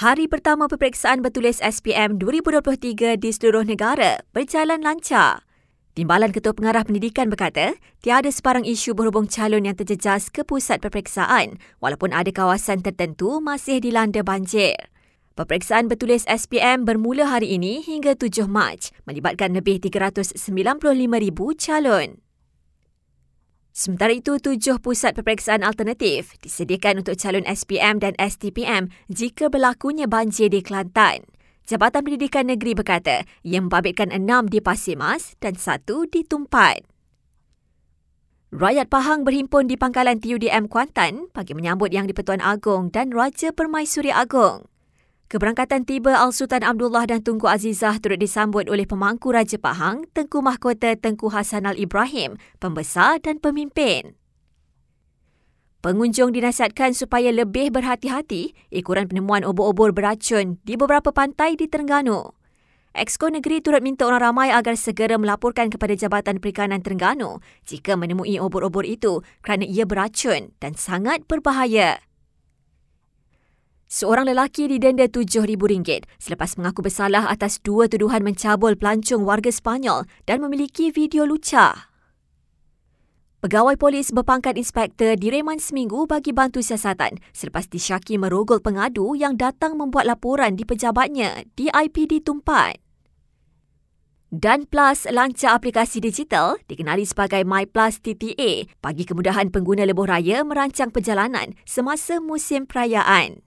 Hari pertama peperiksaan bertulis SPM 2023 di seluruh negara berjalan lancar. Timbalan Ketua Pengarah Pendidikan berkata, tiada sebarang isu berhubung calon yang terjejas ke pusat peperiksaan walaupun ada kawasan tertentu masih dilanda banjir. Peperiksaan bertulis SPM bermula hari ini hingga 7 Mac melibatkan lebih 395,000 calon. Sementara itu, tujuh pusat peperiksaan alternatif disediakan untuk calon SPM dan STPM jika berlakunya banjir di Kelantan. Jabatan Pendidikan Negeri berkata ia membabitkan enam di Pasir Mas dan satu di Tumpat. Rakyat Pahang berhimpun di pangkalan TUDM Kuantan bagi menyambut Yang di-Pertuan Agong dan Raja Permaisuri Agong. Keberangkatan tiba Al-Sultan Abdullah dan Tunku Azizah turut disambut oleh pemangku Raja Pahang, Tengku Mahkota Tengku Hasan Al-Ibrahim, pembesar dan pemimpin. Pengunjung dinasihatkan supaya lebih berhati-hati ikuran penemuan obor-obor beracun di beberapa pantai di Terengganu. Exco Negeri turut minta orang ramai agar segera melaporkan kepada Jabatan Perikanan Terengganu jika menemui obor-obor itu kerana ia beracun dan sangat berbahaya. Seorang lelaki didenda RM7,000 selepas mengaku bersalah atas dua tuduhan mencabul pelancong warga Sepanyol dan memiliki video lucah. Pegawai polis berpangkat inspektor direman seminggu bagi bantu siasatan selepas disyaki merogol pengadu yang datang membuat laporan di pejabatnya di IPD Tumpat. Dan Plus lancar aplikasi digital dikenali sebagai MyPlus TTA bagi kemudahan pengguna lebuh raya merancang perjalanan semasa musim perayaan.